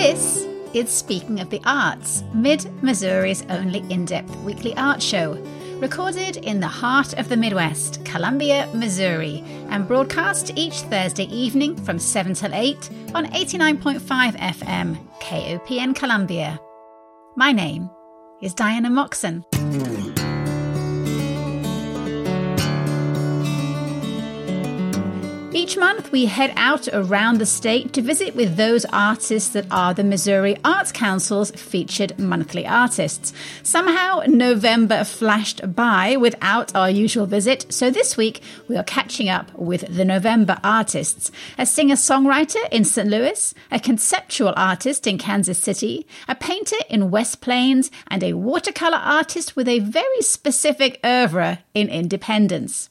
This is Speaking of the Arts, Mid Missouri's only in depth weekly art show, recorded in the heart of the Midwest, Columbia, Missouri, and broadcast each Thursday evening from 7 till 8 on 89.5 FM, KOPN Columbia. My name is Diana Moxon. Each month, we head out around the state to visit with those artists that are the Missouri Arts Council's featured monthly artists. Somehow, November flashed by without our usual visit, so this week we are catching up with the November artists a singer songwriter in St. Louis, a conceptual artist in Kansas City, a painter in West Plains, and a watercolor artist with a very specific oeuvre in Independence.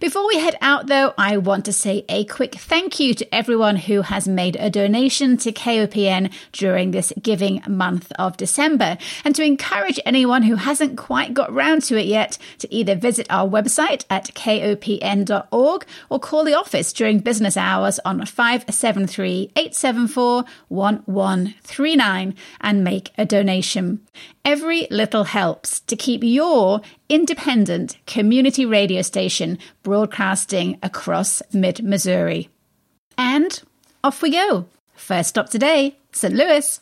Before we head out, though, I want to say a quick thank you to everyone who has made a donation to KOPN during this giving month of December, and to encourage anyone who hasn't quite got round to it yet to either visit our website at kopn.org or call the office during business hours on 573 874 1139 and make a donation. Every little helps to keep your independent community radio station broadcasting across mid Missouri. And off we go. First stop today, St. Louis.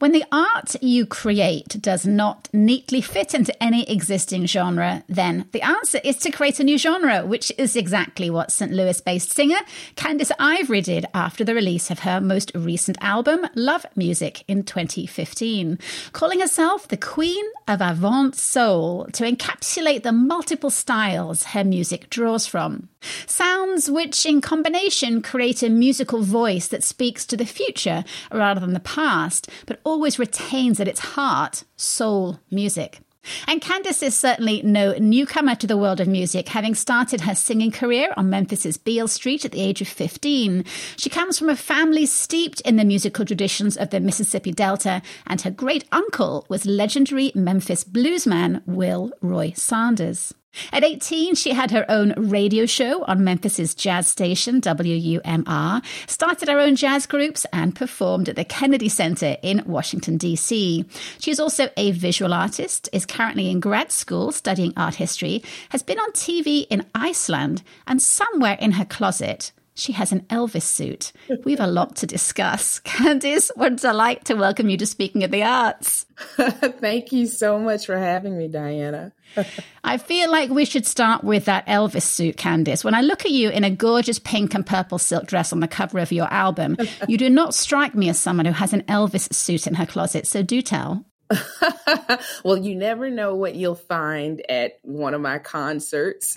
When the art you create does not neatly fit into any existing genre, then the answer is to create a new genre, which is exactly what St. Louis based singer Candice Ivory did after the release of her most recent album, Love Music, in 2015, calling herself the Queen of Avant Soul to encapsulate the multiple styles her music draws from. Sounds which, in combination, create a musical voice that speaks to the future rather than the past, but always retains at its heart soul music. And Candice is certainly no newcomer to the world of music, having started her singing career on Memphis's Beale Street at the age of 15. She comes from a family steeped in the musical traditions of the Mississippi Delta, and her great uncle was legendary Memphis bluesman Will Roy Sanders. At 18, she had her own radio show on Memphis's jazz station, WUMR, started her own jazz groups, and performed at the Kennedy Center in Washington, D.C. She is also a visual artist, is currently in grad school studying art history, has been on TV in Iceland, and somewhere in her closet, she has an Elvis suit. We have a lot to discuss. Candice, what a delight to welcome you to Speaking of the Arts. Thank you so much for having me, Diana. I feel like we should start with that Elvis suit, Candice. When I look at you in a gorgeous pink and purple silk dress on the cover of your album, you do not strike me as someone who has an Elvis suit in her closet. So do tell. well, you never know what you'll find at one of my concerts.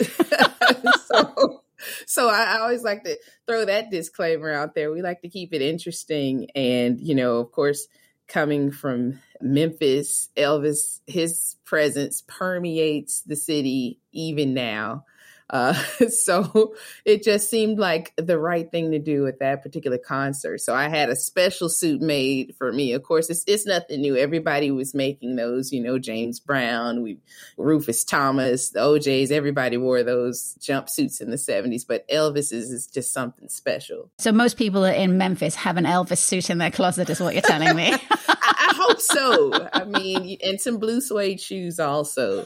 so so I, I always like to throw that disclaimer out there. We like to keep it interesting. And, you know, of course, coming from Memphis, Elvis, his presence permeates the city even now. Uh, so it just seemed like the right thing to do at that particular concert. So I had a special suit made for me. Of course, it's, it's nothing new. Everybody was making those, you know, James Brown, we, Rufus Thomas, the O'Jays, everybody wore those jumpsuits in the 70s, but Elvis is, is just something special. So most people in Memphis have an Elvis suit in their closet, is what you're telling me. Hope so. I mean, and some blue suede shoes also.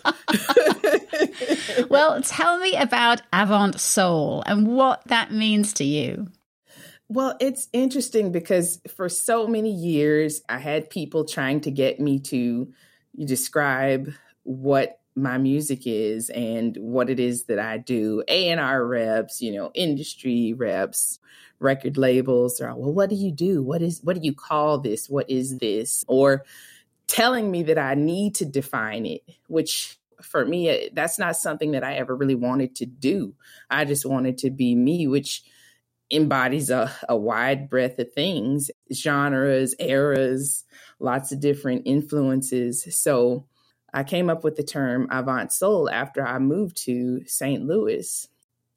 well, tell me about Avant Soul and what that means to you. Well, it's interesting because for so many years, I had people trying to get me to describe what my music is and what it is that I do. A&R reps, you know, industry reps, record labels. All, well, what do you do? What is, what do you call this? What is this? Or telling me that I need to define it, which for me, eh, that's not something that I ever really wanted to do. I just wanted to be me, which embodies a, a wide breadth of things, genres, eras, lots of different influences. So I came up with the term avant soul after I moved to St. Louis.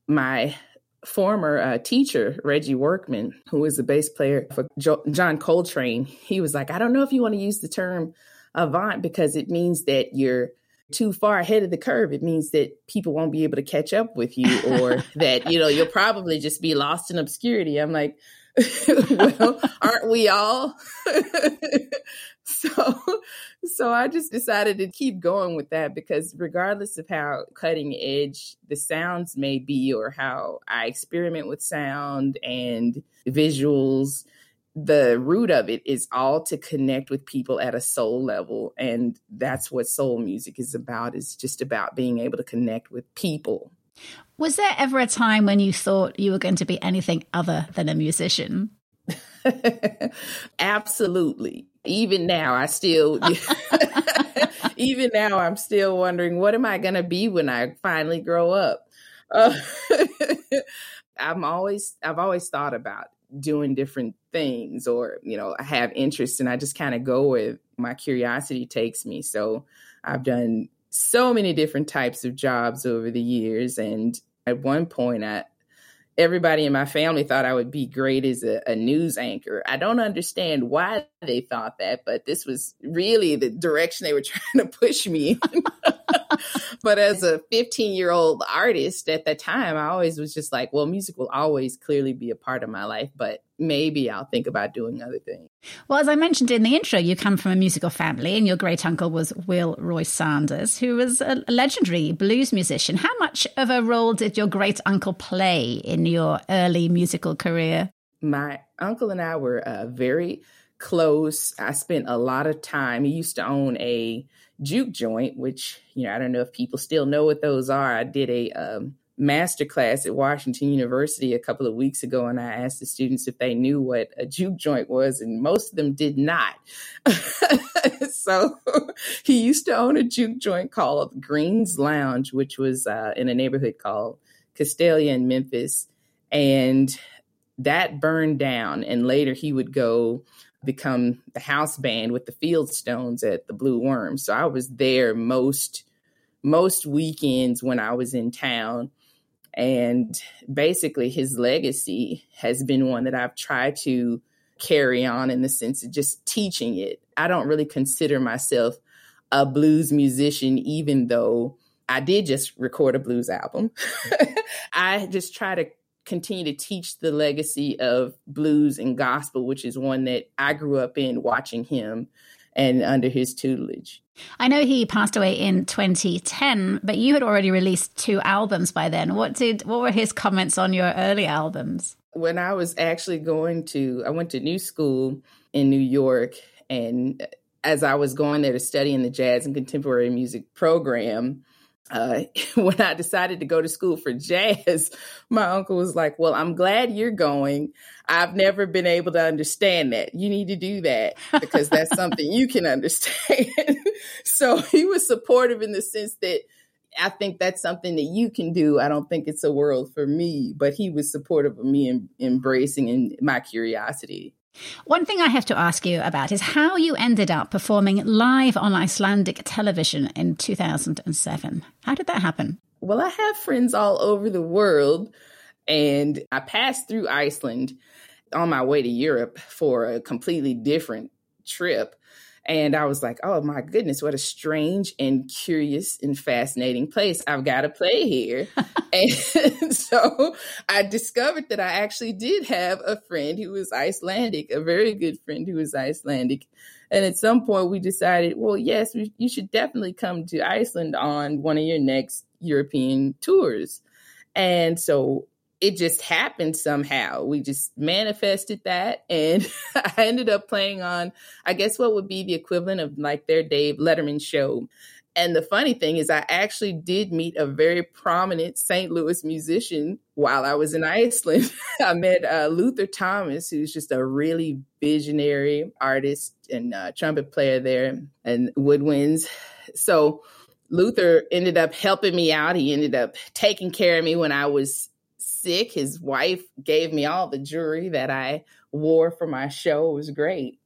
My former uh, teacher, Reggie Workman, who was the bass player for jo- John Coltrane, he was like, I don't know if you want to use the term avant because it means that you're too far ahead of the curve, it means that people won't be able to catch up with you or that, you know, you'll probably just be lost in obscurity. I'm like, well, aren't we all? so so I just decided to keep going with that because regardless of how cutting edge the sounds may be or how I experiment with sound and visuals, the root of it is all to connect with people at a soul level. And that's what soul music is about is just about being able to connect with people. Was there ever a time when you thought you were going to be anything other than a musician? Absolutely even now i still even now i'm still wondering what am i going to be when i finally grow up? Uh, i'm always i've always thought about doing different things or you know i have interests and i just kind of go where my curiosity takes me. So i've done so many different types of jobs over the years and at one point i everybody in my family thought I would be great as a, a, news anchor. I don't understand why they thought that, but this was really the direction they were trying to push me in. but as a 15 year old artist at the time, I always was just like, well, music will always clearly be a part of my life, but maybe I'll think about doing other things. Well, as I mentioned in the intro, you come from a musical family, and your great uncle was Will Roy Sanders, who was a legendary blues musician. How much of a role did your great uncle play in your early musical career? My uncle and I were uh, very close. I spent a lot of time. He used to own a juke joint, which, you know, I don't know if people still know what those are. I did a um, master class at Washington University a couple of weeks ago, and I asked the students if they knew what a juke joint was, and most of them did not. so he used to own a juke joint called Green's Lounge, which was uh, in a neighborhood called Castalia in Memphis. And that burned down, and later he would go become the house band with the Fieldstones at the Blue Worm. So I was there most most weekends when I was in town. And basically his legacy has been one that I've tried to carry on in the sense of just teaching it. I don't really consider myself a blues musician, even though I did just record a blues album. I just try to continue to teach the legacy of blues and gospel, which is one that I grew up in watching him and under his tutelage. I know he passed away in 2010, but you had already released two albums by then. What did what were his comments on your early albums? When I was actually going to I went to new school in New York and as I was going there to study in the jazz and contemporary music program, uh, when I decided to go to school for jazz, my uncle was like, Well, I'm glad you're going. I've never been able to understand that. You need to do that because that's something you can understand. so he was supportive in the sense that I think that's something that you can do. I don't think it's a world for me, but he was supportive of me in, embracing in my curiosity. One thing I have to ask you about is how you ended up performing live on Icelandic television in 2007. How did that happen? Well, I have friends all over the world, and I passed through Iceland on my way to Europe for a completely different trip. And I was like, oh my goodness, what a strange and curious and fascinating place. I've got to play here. and so I discovered that I actually did have a friend who was Icelandic, a very good friend who was Icelandic. And at some point we decided, well, yes, we, you should definitely come to Iceland on one of your next European tours. And so it just happened somehow. We just manifested that. And I ended up playing on, I guess, what would be the equivalent of like their Dave Letterman show. And the funny thing is, I actually did meet a very prominent St. Louis musician while I was in Iceland. I met uh, Luther Thomas, who's just a really visionary artist and uh, trumpet player there and woodwinds. So Luther ended up helping me out. He ended up taking care of me when I was sick. His wife gave me all the jewelry that I wore for my show. It was great.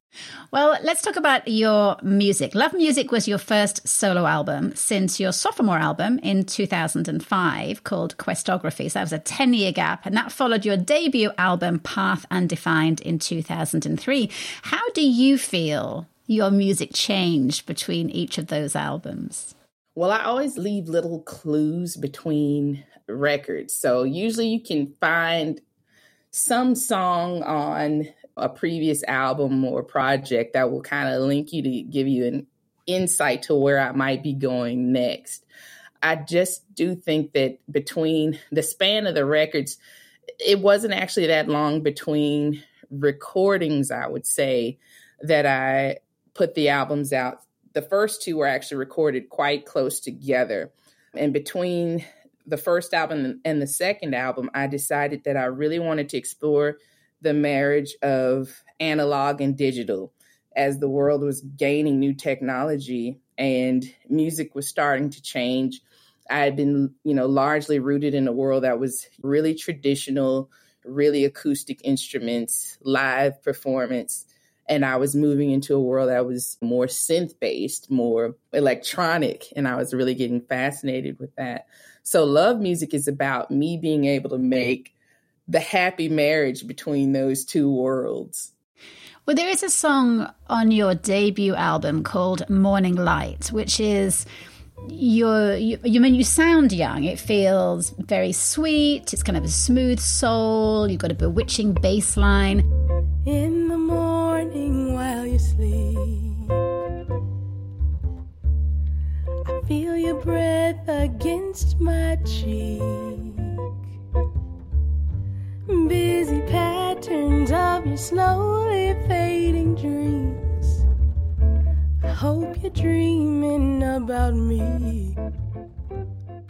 Well, let's talk about your music. Love Music was your first solo album since your sophomore album in 2005 called Questography. So that was a 10 year gap, and that followed your debut album, Path Undefined, in 2003. How do you feel your music changed between each of those albums? Well, I always leave little clues between records. So usually you can find some song on a previous album or project that will kind of link you to give you an insight to where I might be going next. I just do think that between the span of the records, it wasn't actually that long between recordings, I would say, that I put the albums out. The first two were actually recorded quite close together. And between the first album and the second album, I decided that I really wanted to explore the marriage of analog and digital as the world was gaining new technology and music was starting to change. I had been, you know, largely rooted in a world that was really traditional, really acoustic instruments, live performance. And I was moving into a world that was more synth based, more electronic. And I was really getting fascinated with that. So, love music is about me being able to make the happy marriage between those two worlds. Well, there is a song on your debut album called Morning Light, which is you're you, you mean you sound young it feels very sweet. It's kind of a smooth soul. You've got a bewitching bass line. In breath against my cheek busy patterns of your slowly fading dreams. I hope you're dreaming about me.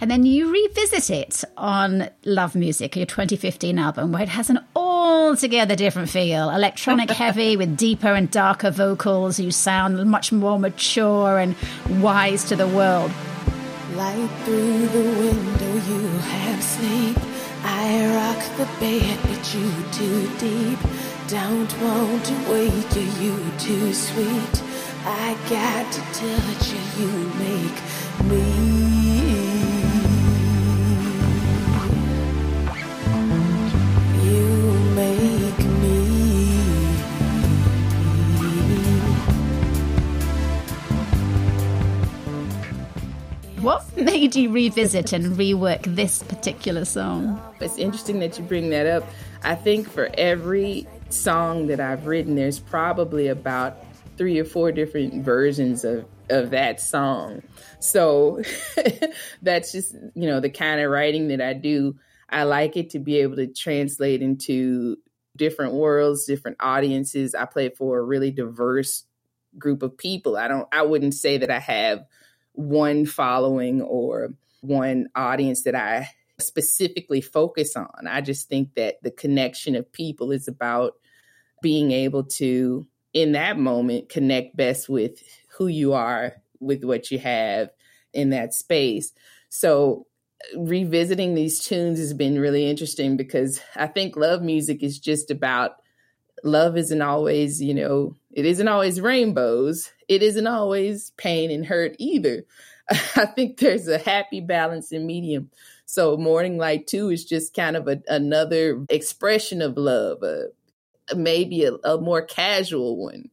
And then you revisit it on Love Music, your 2015 album, where it has an altogether different feel. Electronic heavy with deeper and darker vocals. You sound much more mature and wise to the world. Light through the window, you have sleep. I rock the bed, but you too deep. Don't want to wake you, you too sweet. I got to touch you, you make me. What made you revisit and rework this particular song? It's interesting that you bring that up. I think for every song that I've written, there's probably about three or four different versions of of that song. So that's just, you know, the kind of writing that I do. I like it to be able to translate into different worlds, different audiences. I play for a really diverse group of people. I don't I wouldn't say that I have one following or one audience that I specifically focus on. I just think that the connection of people is about being able to, in that moment, connect best with who you are, with what you have in that space. So, revisiting these tunes has been really interesting because I think love music is just about love isn't always, you know, it isn't always rainbows. It isn't always pain and hurt either. I think there's a happy balance in medium. So Morning Light 2 is just kind of a, another expression of love, uh, maybe a, a more casual one.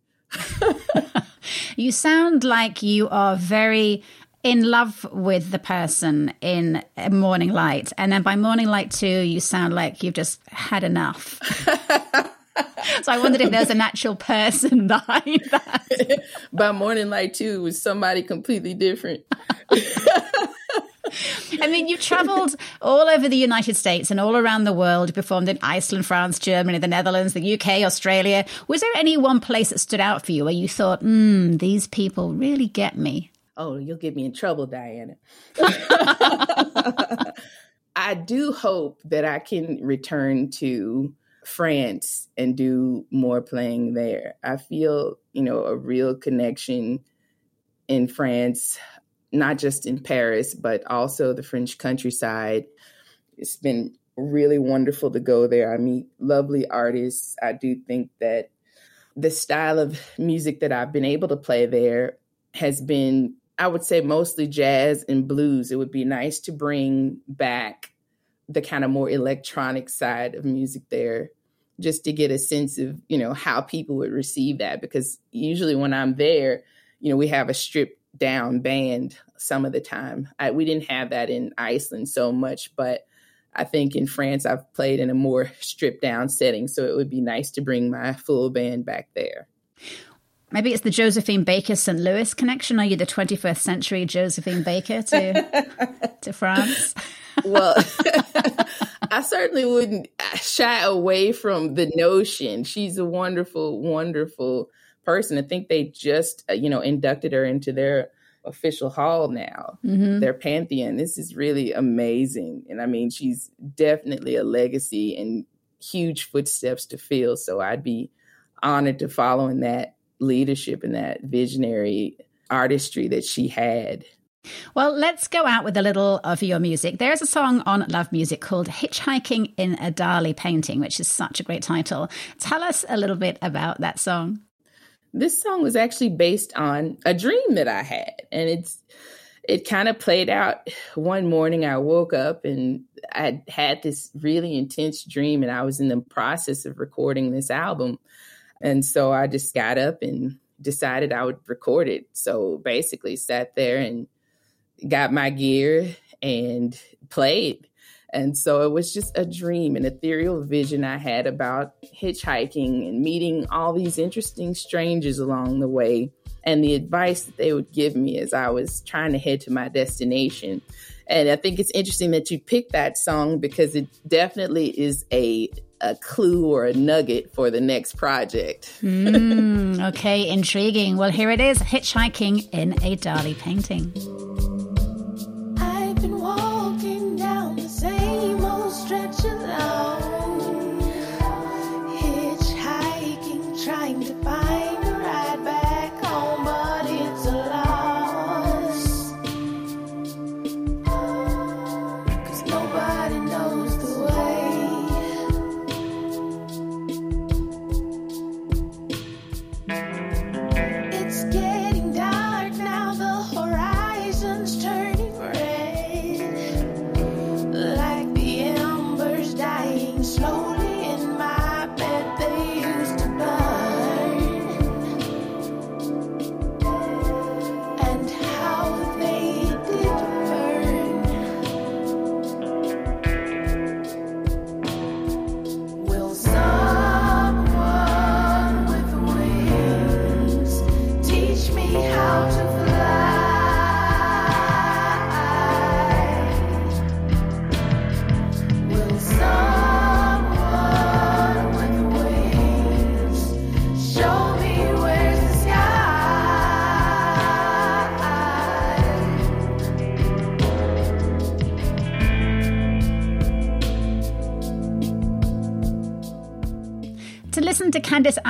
you sound like you are very in love with the person in Morning Light. And then by Morning Light 2, you sound like you've just had enough. so I wondered if there's an actual person behind that. By Morning Light 2 was somebody completely different. I mean, you've traveled all over the United States and all around the world. You performed in Iceland, France, Germany, the Netherlands, the UK, Australia. Was there any one place that stood out for you where you thought, hmm, these people really get me? Oh, you'll get me in trouble, Diana. I do hope that I can return to France and do more playing there. I feel, you know, a real connection in France, not just in Paris, but also the French countryside. It's been really wonderful to go there. I meet lovely artists. I do think that the style of music that I've been able to play there has been, I would say, mostly jazz and blues. It would be nice to bring back the kind of more electronic side of music there just to get a sense of you know how people would receive that because usually when i'm there you know we have a stripped down band some of the time I, we didn't have that in iceland so much but I think in France I've played in a more stripped down setting, so it would be nice to bring my full band back there. Maybe it's the Josephine Baker St. Louis connection. Are you the 21st century Josephine Baker to to France? well, I certainly wouldn't shy away from the notion. She's a wonderful, wonderful person. I think they just, uh, you know, inducted her into their official hall now, mm-hmm. their pantheon. This is really amazing. And I mean, she's definitely a legacy and huge footsteps to fill. So I'd be honored to follow in that leadership and that visionary artistry that she had. Well, let's go out with a little of your music. There's a song on Love Music called Hitchhiking in a Dali Painting, which is such a great title. Tell us a little bit about that song. This song was actually based on a dream that I had, and it's it kind of played out one morning. I woke up and I had this really intense dream, and I was in the process of recording this album. And so I just got up and decided I would record it. So basically, sat there and got my gear and played. And so it was just a dream, an ethereal vision I had about hitchhiking and meeting all these interesting strangers along the way. And the advice that they would give me as I was trying to head to my destination. And I think it's interesting that you picked that song because it definitely is a a clue or a nugget for the next project. mm, okay, intriguing. Well, here it is Hitchhiking in a Dali painting.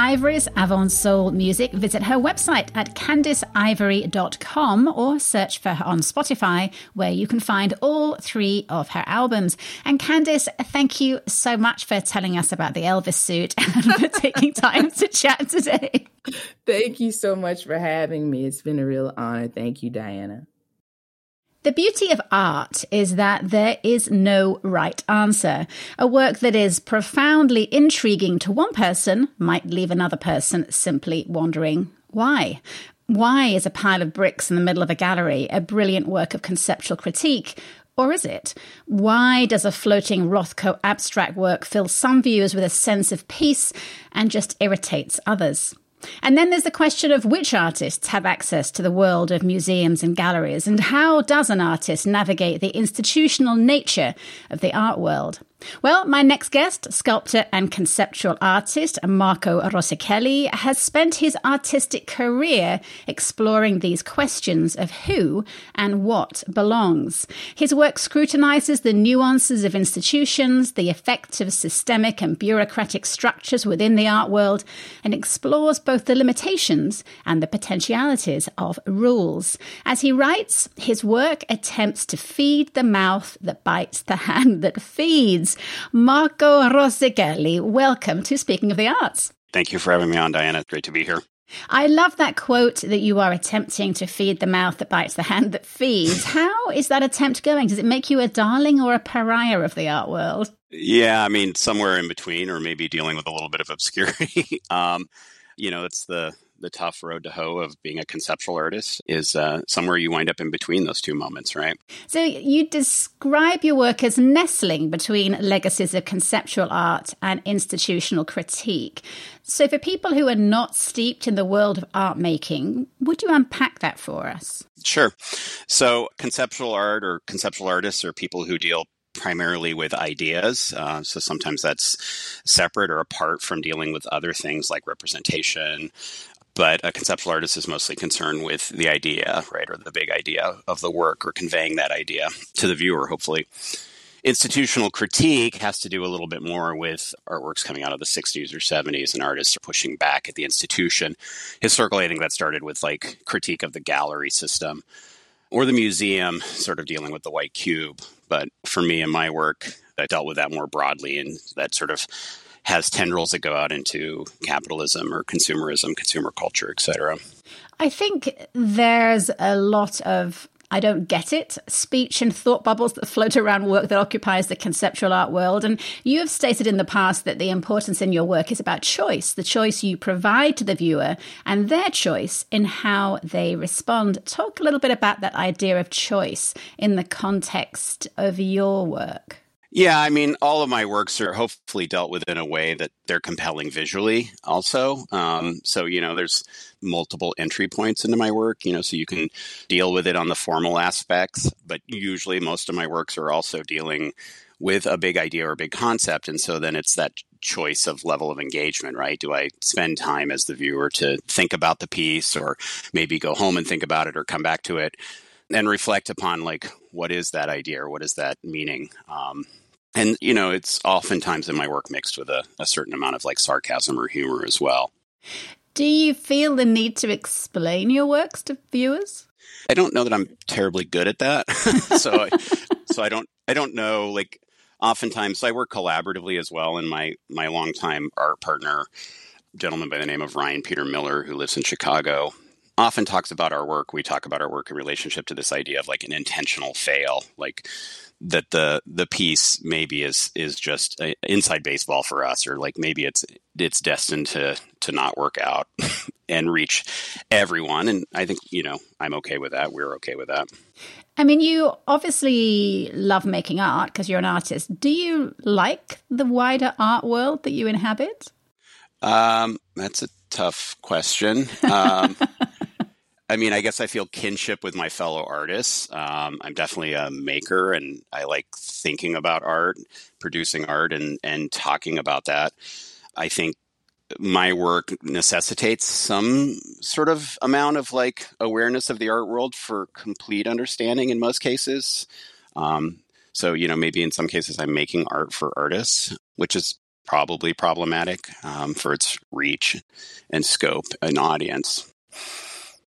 Ivory's Avant Soul music, visit her website at candiceivory.com or search for her on Spotify, where you can find all three of her albums. And Candice, thank you so much for telling us about the Elvis suit and for taking time to chat today. Thank you so much for having me. It's been a real honor. Thank you, Diana. The beauty of art is that there is no right answer. A work that is profoundly intriguing to one person might leave another person simply wondering why. Why is a pile of bricks in the middle of a gallery a brilliant work of conceptual critique? Or is it? Why does a floating Rothko abstract work fill some viewers with a sense of peace and just irritates others? And then there's the question of which artists have access to the world of museums and galleries, and how does an artist navigate the institutional nature of the art world? Well, my next guest, sculptor and conceptual artist Marco Rosichelli, has spent his artistic career exploring these questions of who and what belongs. His work scrutinizes the nuances of institutions, the effects of systemic and bureaucratic structures within the art world, and explores both the limitations and the potentialities of rules. As he writes, his work attempts to feed the mouth that bites the hand that feeds. Marco Rosichelli, welcome to Speaking of the Arts. Thank you for having me on, Diana. It's great to be here. I love that quote that you are attempting to feed the mouth that bites the hand that feeds. How is that attempt going? Does it make you a darling or a pariah of the art world? Yeah, I mean, somewhere in between, or maybe dealing with a little bit of obscurity. um, you know, it's the the tough road to hoe of being a conceptual artist is uh, somewhere you wind up in between those two moments, right? So you describe your work as nestling between legacies of conceptual art and institutional critique. So for people who are not steeped in the world of art making, would you unpack that for us? Sure. So conceptual art or conceptual artists are people who deal primarily with ideas. Uh, so sometimes that's separate or apart from dealing with other things like representation. But a conceptual artist is mostly concerned with the idea, right, or the big idea of the work or conveying that idea to the viewer, hopefully. Institutional critique has to do a little bit more with artworks coming out of the 60s or 70s and artists are pushing back at the institution. Historically, I think that started with like critique of the gallery system or the museum, sort of dealing with the white cube. But for me and my work, I dealt with that more broadly, and that sort of has tendrils that go out into capitalism or consumerism, consumer culture, etc. I think there's a lot of I don't get it, speech and thought bubbles that float around work that occupies the conceptual art world. And you have stated in the past that the importance in your work is about choice, the choice you provide to the viewer and their choice in how they respond. Talk a little bit about that idea of choice in the context of your work. Yeah, I mean, all of my works are hopefully dealt with in a way that they're compelling visually, also. Um, so, you know, there's multiple entry points into my work, you know, so you can deal with it on the formal aspects, but usually most of my works are also dealing with a big idea or a big concept. And so then it's that choice of level of engagement, right? Do I spend time as the viewer to think about the piece or maybe go home and think about it or come back to it? and reflect upon like what is that idea or what is that meaning um, and you know it's oftentimes in my work mixed with a, a certain amount of like sarcasm or humor as well. Do you feel the need to explain your works to viewers? I don't know that i'm terribly good at that. So I, so i don't i don't know like oftentimes so i work collaboratively as well and my my longtime art partner gentleman by the name of ryan peter miller who lives in chicago often talks about our work. We talk about our work in relationship to this idea of like an intentional fail like that the the piece maybe is is just inside baseball for us or like maybe it's it's destined to to not work out and reach everyone. And i think you know i'm okay with that. We're okay with that. I mean you obviously love making art because you're an artist. Do you like the wider art world that you inhabit? Um that's a tough question. Um I mean, I guess I feel kinship with my fellow artists. Um, I'm definitely a maker, and I like thinking about art, producing art, and and talking about that. I think my work necessitates some sort of amount of like awareness of the art world for complete understanding in most cases. Um, so, you know, maybe in some cases I'm making art for artists, which is probably problematic um, for its reach and scope and audience.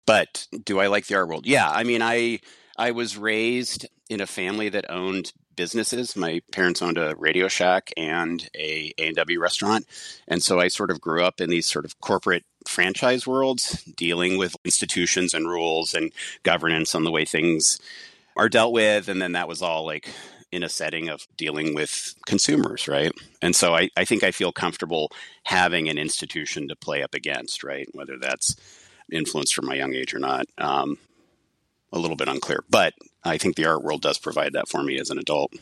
But do I like the art world? Yeah, I mean, I I was raised in a family that owned businesses. My parents owned a Radio Shack and a A&W restaurant, and so I sort of grew up in these sort of corporate franchise worlds, dealing with institutions and rules and governance on the way things are dealt with, and then that was all like in a setting of dealing with consumers, right? And so I, I think I feel comfortable having an institution to play up against, right? Whether that's influenced from my young age or not. Um, a little bit unclear, but I think the art world does provide that for me as an adult.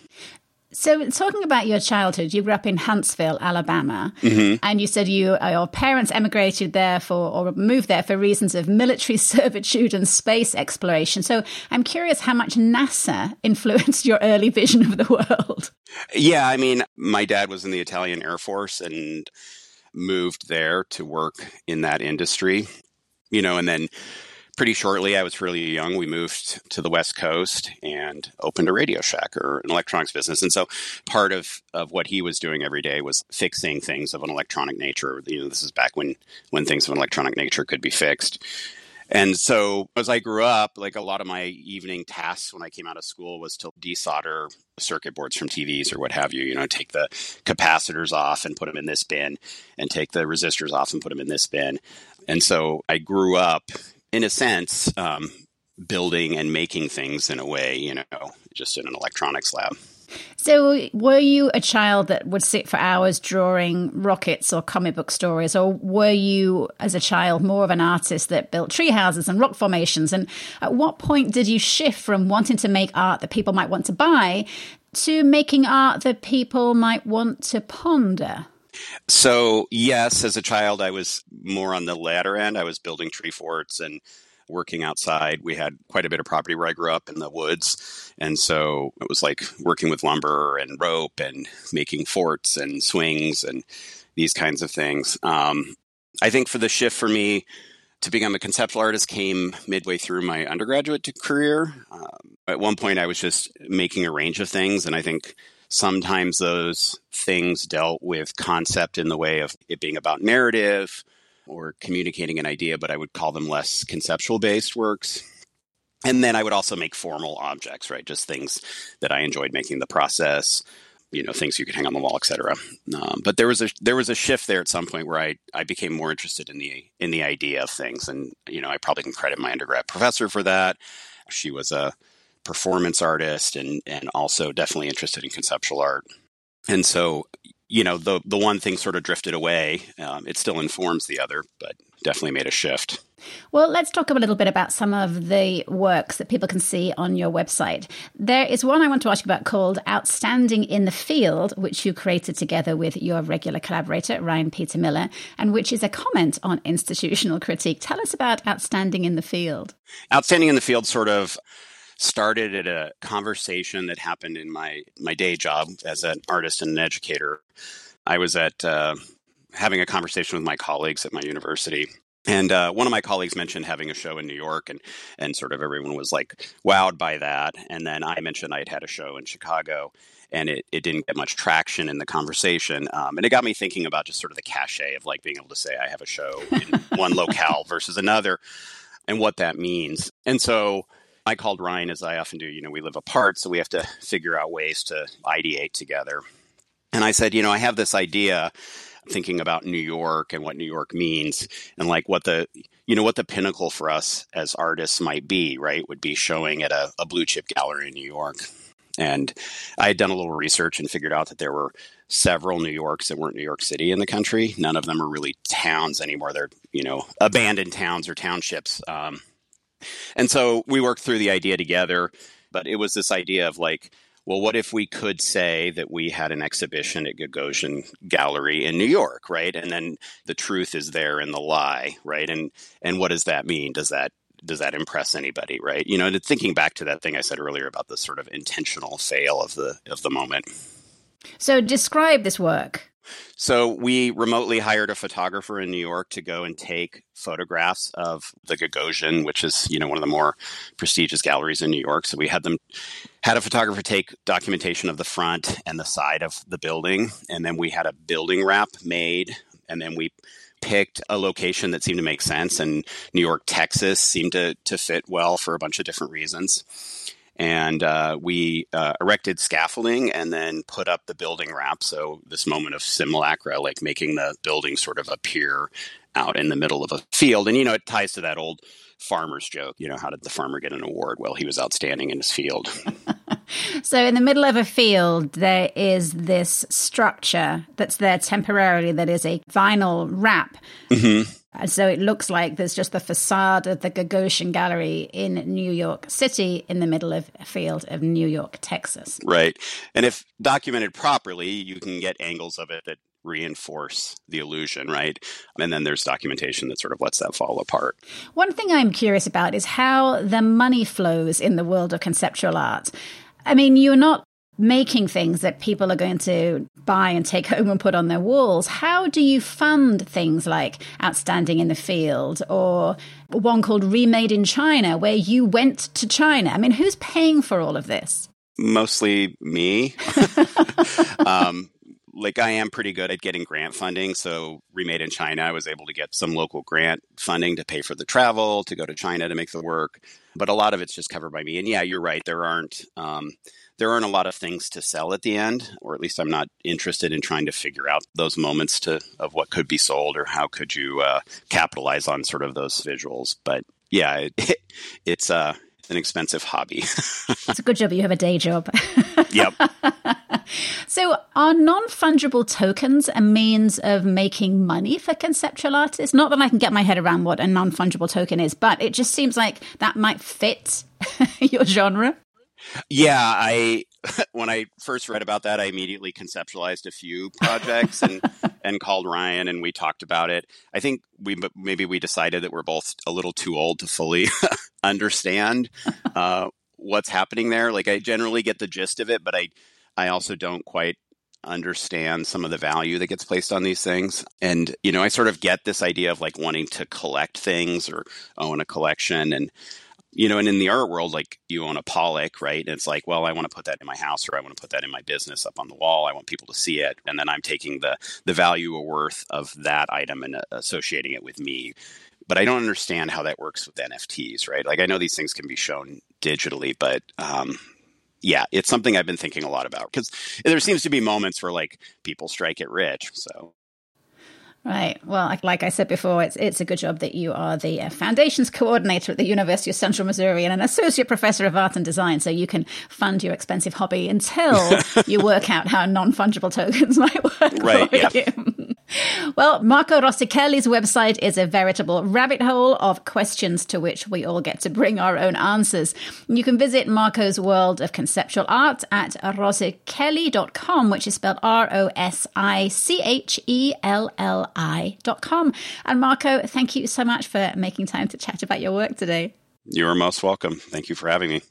So, talking about your childhood, you grew up in Huntsville, Alabama, mm-hmm. and you said you uh, your parents emigrated there for or moved there for reasons of military servitude and space exploration. So, I'm curious how much NASA influenced your early vision of the world. Yeah, I mean, my dad was in the Italian Air Force and moved there to work in that industry you know, and then pretty shortly, I was really young. We moved to the West Coast and opened a Radio Shack or an electronics business. And so part of, of what he was doing every day was fixing things of an electronic nature. You know, this is back when, when things of an electronic nature could be fixed. And so as I grew up, like a lot of my evening tasks when I came out of school was to desolder circuit boards from TVs or what have you, you know, take the capacitors off and put them in this bin and take the resistors off and put them in this bin. And so I grew up, in a sense, um, building and making things in a way, you know, just in an electronics lab. So, were you a child that would sit for hours drawing rockets or comic book stories, or were you, as a child, more of an artist that built tree houses and rock formations? And at what point did you shift from wanting to make art that people might want to buy to making art that people might want to ponder? So, yes, as a child, I was more on the latter end. I was building tree forts and working outside. We had quite a bit of property where I grew up in the woods. And so it was like working with lumber and rope and making forts and swings and these kinds of things. Um, I think for the shift for me to become a conceptual artist came midway through my undergraduate career. Um, at one point, I was just making a range of things. And I think sometimes those things dealt with concept in the way of it being about narrative or communicating an idea, but I would call them less conceptual based works. And then I would also make formal objects, right? Just things that I enjoyed making the process, you know, things you could hang on the wall, etc. Um, but there was a there was a shift there at some point where I I became more interested in the in the idea of things, and you know, I probably can credit my undergrad professor for that. She was a performance artist and and also definitely interested in conceptual art. And so, you know, the the one thing sort of drifted away. Um, it still informs the other, but definitely made a shift. Well, let's talk a little bit about some of the works that people can see on your website. There is one I want to ask you about called Outstanding in the Field, which you created together with your regular collaborator, Ryan Peter Miller, and which is a comment on institutional critique. Tell us about Outstanding in the Field. Outstanding in the Field sort of started at a conversation that happened in my my day job as an artist and an educator. I was at uh, having a conversation with my colleagues at my university. And uh, one of my colleagues mentioned having a show in New York, and and sort of everyone was like wowed by that. And then I mentioned I had had a show in Chicago, and it, it didn't get much traction in the conversation. Um, and it got me thinking about just sort of the cachet of like being able to say I have a show in one locale versus another, and what that means. And so I called Ryan, as I often do. You know, we live apart, so we have to figure out ways to ideate together. And I said, you know, I have this idea thinking about New York and what New York means and like what the you know what the pinnacle for us as artists might be, right? Would be showing at a, a blue chip gallery in New York. And I had done a little research and figured out that there were several New Yorks that weren't New York City in the country. None of them are really towns anymore. They're, you know, abandoned towns or townships. Um, and so we worked through the idea together, but it was this idea of like, well, what if we could say that we had an exhibition at Gagosian Gallery in New York, right? And then the truth is there in the lie, right? And and what does that mean? Does that does that impress anybody, right? You know, and thinking back to that thing I said earlier about the sort of intentional fail of the of the moment. So describe this work. So we remotely hired a photographer in New York to go and take photographs of the Gagosian, which is you know one of the more prestigious galleries in New York. So we had them had a photographer take documentation of the front and the side of the building, and then we had a building wrap made, and then we picked a location that seemed to make sense, and New York, Texas seemed to to fit well for a bunch of different reasons and uh, we uh, erected scaffolding and then put up the building wrap. So this moment of simulacra, like making the building sort of appear out in the middle of a field, and you know it ties to that old farmer's joke. You know, how did the farmer get an award? Well, he was outstanding in his field. so, in the middle of a field, there is this structure that's there temporarily that is a vinyl wrap. Mm-hmm. And so it looks like there's just the facade of the Gagosian Gallery in New York City in the middle of a field of New York, Texas. Right. And if documented properly, you can get angles of it that reinforce the illusion, right? And then there's documentation that sort of lets that fall apart. One thing I'm curious about is how the money flows in the world of conceptual art. I mean, you're not making things that people are going to buy and take home and put on their walls. How do you fund things like Outstanding in the Field or one called Remade in China, where you went to China? I mean, who's paying for all of this? Mostly me. um, like I am pretty good at getting grant funding. So remade in China, I was able to get some local grant funding to pay for the travel to go to China to make the work. But a lot of it's just covered by me. And yeah, you're right. There aren't um, there aren't a lot of things to sell at the end, or at least I'm not interested in trying to figure out those moments to of what could be sold or how could you uh, capitalize on sort of those visuals. But yeah, it, it's uh, an expensive hobby. it's a good job you have a day job. yep. So, are non fungible tokens a means of making money for conceptual artists? Not that I can get my head around what a non fungible token is, but it just seems like that might fit your genre. Yeah, I when I first read about that, I immediately conceptualized a few projects and and called Ryan and we talked about it. I think we maybe we decided that we're both a little too old to fully understand uh, what's happening there. Like I generally get the gist of it, but I I also don't quite understand some of the value that gets placed on these things. And, you know, I sort of get this idea of like wanting to collect things or own a collection. And you know, and in the art world, like you own a Pollock, right? And it's like, well, I want to put that in my house or I want to put that in my business up on the wall. I want people to see it. And then I'm taking the the value or worth of that item and uh, associating it with me. But I don't understand how that works with NFTs, right? Like I know these things can be shown digitally, but um, yeah, it's something I've been thinking a lot about because there seems to be moments where like people strike it rich. So Right. Well, like I said before, it's it's a good job that you are the uh, foundations coordinator at the University of Central Missouri and an associate professor of art and design, so you can fund your expensive hobby until you work out how non fungible tokens might work. Right. yeah. You. Well, Marco Rosichelli's website is a veritable rabbit hole of questions to which we all get to bring our own answers. You can visit Marco's world of conceptual art at rosichelli.com, which is spelled R O S I C H E L L I.com. And Marco, thank you so much for making time to chat about your work today. You're most welcome. Thank you for having me.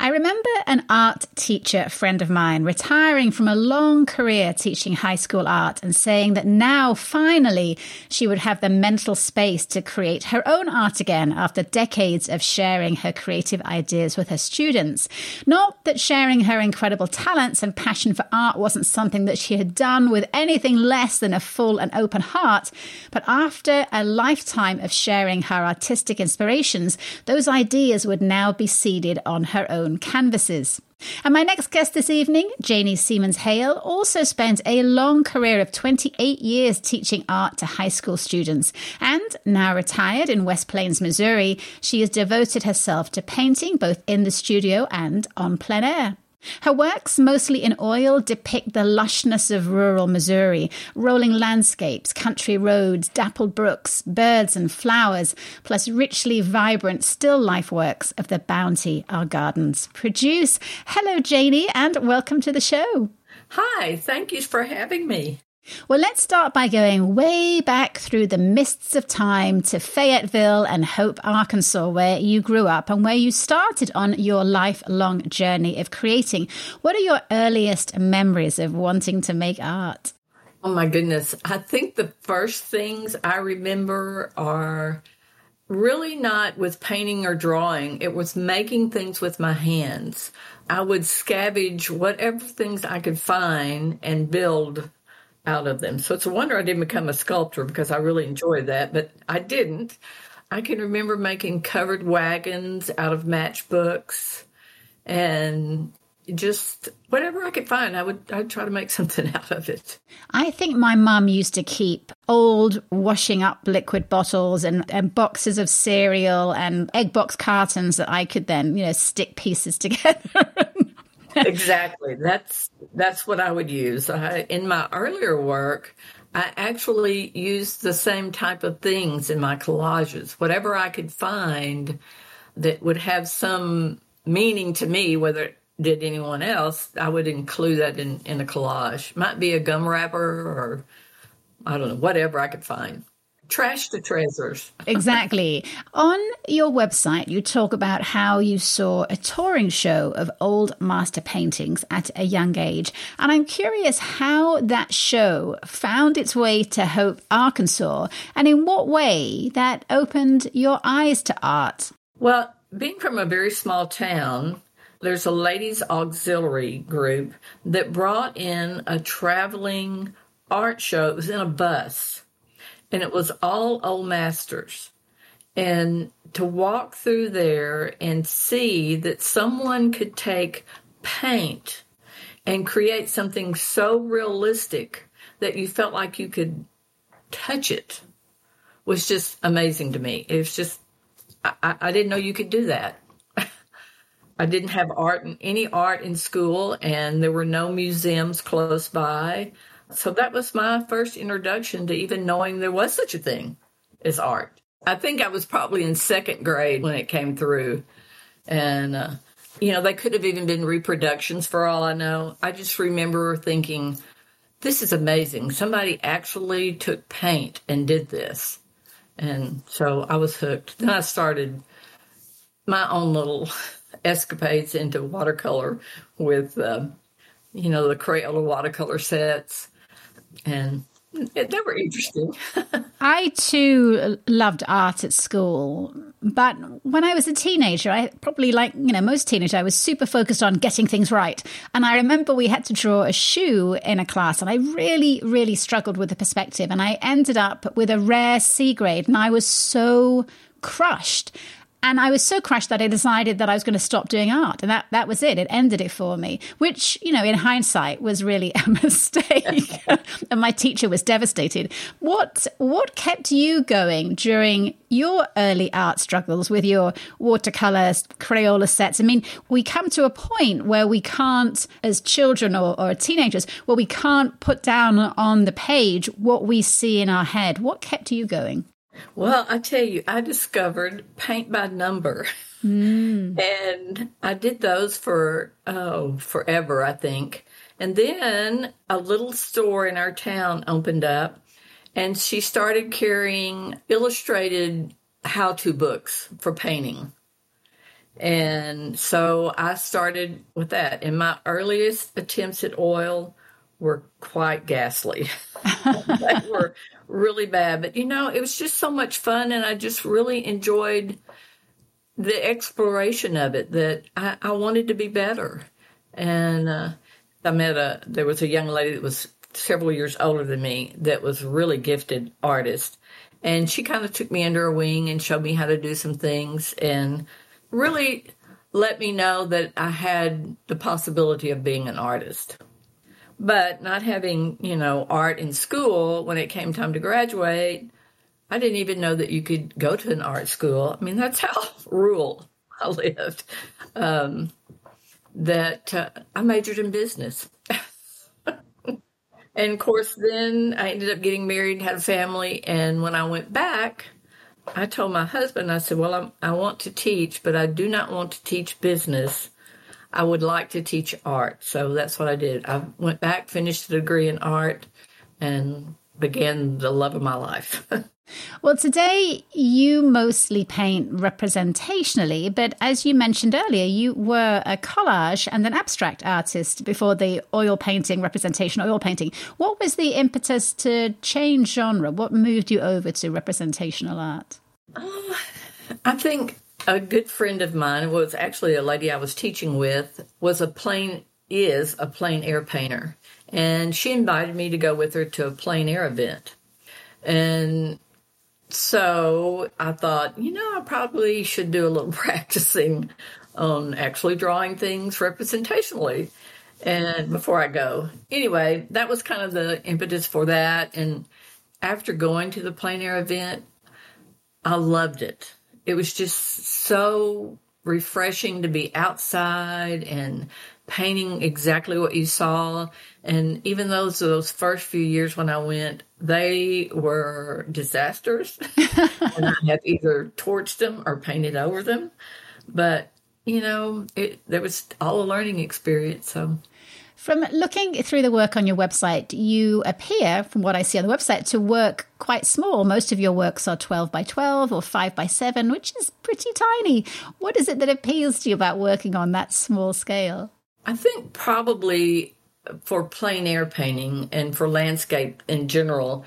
I remember an art teacher friend of mine retiring from a long career teaching high school art and saying that now finally she would have the mental space to create her own art again after decades of sharing her creative ideas with her students. Not that sharing her incredible talents and passion for art wasn't something that she had done with anything less than a full and open heart, but after a lifetime of sharing her artistic inspirations, those ideas would now be seeded on her own canvases. And my next guest this evening, Janey Seamans Hale, also spent a long career of 28 years teaching art to high school students. And now retired in West Plains, Missouri, she has devoted herself to painting both in the studio and on plein air. Her works, mostly in oil, depict the lushness of rural Missouri rolling landscapes, country roads, dappled brooks, birds and flowers, plus richly vibrant still life works of the bounty our gardens produce. Hello, Janey, and welcome to the show. Hi, thank you for having me. Well, let's start by going way back through the mists of time to Fayetteville and Hope, Arkansas, where you grew up and where you started on your lifelong journey of creating. What are your earliest memories of wanting to make art? Oh my goodness. I think the first things I remember are really not with painting or drawing. It was making things with my hands. I would scavenge whatever things I could find and build out of them. So it's a wonder I didn't become a sculptor because I really enjoyed that, but I didn't. I can remember making covered wagons out of matchbooks and just whatever I could find, I would I'd try to make something out of it. I think my mum used to keep old washing up liquid bottles and, and boxes of cereal and egg box cartons that I could then, you know, stick pieces together exactly. That's that's what I would use. I, in my earlier work, I actually used the same type of things in my collages. Whatever I could find that would have some meaning to me, whether it did anyone else, I would include that in, in a collage. Might be a gum wrapper or I don't know, whatever I could find trash to treasures. exactly. On your website, you talk about how you saw a touring show of old master paintings at a young age. And I'm curious how that show found its way to Hope, Arkansas, and in what way that opened your eyes to art. Well, being from a very small town, there's a ladies' auxiliary group that brought in a traveling art show. It was in a bus and it was all old masters. And to walk through there and see that someone could take paint and create something so realistic that you felt like you could touch it was just amazing to me. It was just, I, I didn't know you could do that. I didn't have art in any art in school, and there were no museums close by. So that was my first introduction to even knowing there was such a thing as art. I think I was probably in second grade when it came through. And, uh, you know, they could have even been reproductions for all I know. I just remember thinking, this is amazing. Somebody actually took paint and did this. And so I was hooked. Then I started my own little escapades into watercolor with, uh, you know, the Crayola watercolor sets. And they were interesting. I too loved art at school, but when I was a teenager, I probably like, you know, most teenagers, I was super focused on getting things right. And I remember we had to draw a shoe in a class, and I really, really struggled with the perspective. And I ended up with a rare C grade, and I was so crushed. And I was so crushed that I decided that I was going to stop doing art. And that, that was it. It ended it for me, which, you know, in hindsight was really a mistake. and my teacher was devastated. What, what kept you going during your early art struggles with your watercolors, Crayola sets? I mean, we come to a point where we can't, as children or, or teenagers, where we can't put down on the page what we see in our head. What kept you going? Well, I tell you, I discovered paint by number. Mm. And I did those for oh forever, I think. And then a little store in our town opened up and she started carrying illustrated how to books for painting. And so I started with that. And my earliest attempts at oil were quite ghastly. they were really bad. But you know, it was just so much fun, and I just really enjoyed the exploration of it. That I, I wanted to be better, and uh, I met a there was a young lady that was several years older than me that was a really gifted artist, and she kind of took me under her wing and showed me how to do some things, and really let me know that I had the possibility of being an artist. But not having, you know, art in school when it came time to graduate, I didn't even know that you could go to an art school. I mean, that's how rural I lived. Um, that uh, I majored in business. and of course, then I ended up getting married, had a family. And when I went back, I told my husband, I said, Well, I'm, I want to teach, but I do not want to teach business. I would like to teach art. So that's what I did. I went back, finished a degree in art, and began the love of my life. well, today you mostly paint representationally, but as you mentioned earlier, you were a collage and an abstract artist before the oil painting, representation oil painting. What was the impetus to change genre? What moved you over to representational art? Uh, I think a good friend of mine was actually a lady I was teaching with was a plein is a plein air painter. And she invited me to go with her to a plein air event. And so I thought, you know, I probably should do a little practicing on actually drawing things representationally. And before I go. Anyway, that was kind of the impetus for that. And after going to the plein air event, I loved it it was just so refreshing to be outside and painting exactly what you saw. And even those those first few years when I went, they were disasters. and I have either torched them or painted over them. But you know, it there was all a learning experience. So from looking through the work on your website, you appear, from what I see on the website, to work quite small. Most of your works are 12 by 12 or 5 by 7, which is pretty tiny. What is it that appeals to you about working on that small scale? I think probably for plein air painting and for landscape in general,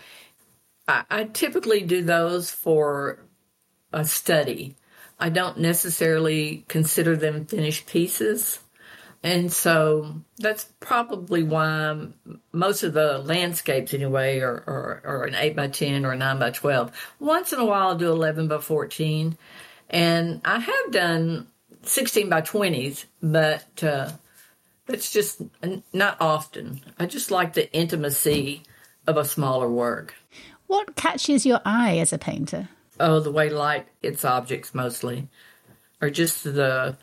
I, I typically do those for a study. I don't necessarily consider them finished pieces. And so that's probably why most of the landscapes, anyway, are, are, are, an 8 by 10 or a 9 by 12. Once in a while, I'll do 11 by 14. And I have done 16 by 20s, but uh, it's just not often. I just like the intimacy of a smaller work. What catches your eye as a painter? Oh, the way light hits objects mostly, or just the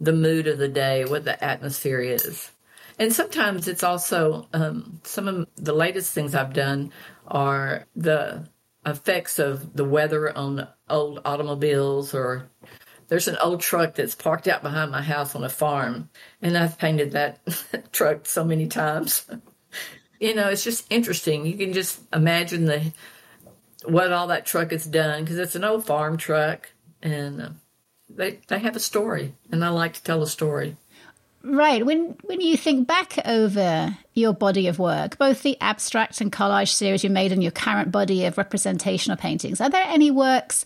the mood of the day, what the atmosphere is. And sometimes it's also um, some of the latest things I've done are the effects of the weather on old automobiles or there's an old truck that's parked out behind my house on a farm and I've painted that truck so many times. you know, it's just interesting. You can just imagine the what all that truck has done because it's an old farm truck and uh, they they have a story and I like to tell a story. Right. When when you think back over your body of work, both the abstract and collage series you made and your current body of representational paintings, are there any works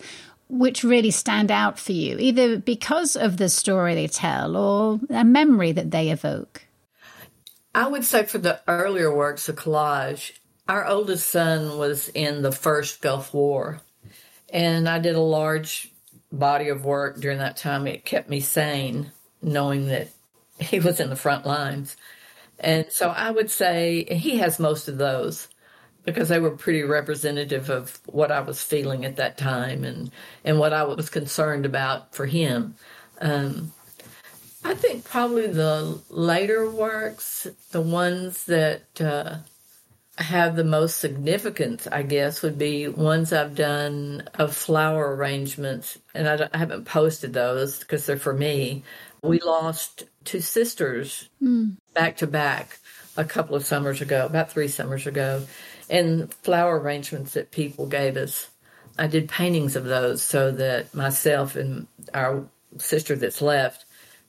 which really stand out for you, either because of the story they tell or a memory that they evoke? I would say for the earlier works of collage, our oldest son was in the first Gulf War, and I did a large body of work during that time. It kept me sane knowing that he was in the front lines. And so I would say he has most of those because they were pretty representative of what I was feeling at that time and, and what I was concerned about for him. Um, I think probably the later works, the ones that uh, have the most significance, I guess, would be ones I've done of flower arrangements. And I, I haven't posted those because they're for me. We lost two sisters mm. back to back a couple of summers ago, about three summers ago, and flower arrangements that people gave us. I did paintings of those so that myself and our sister that's left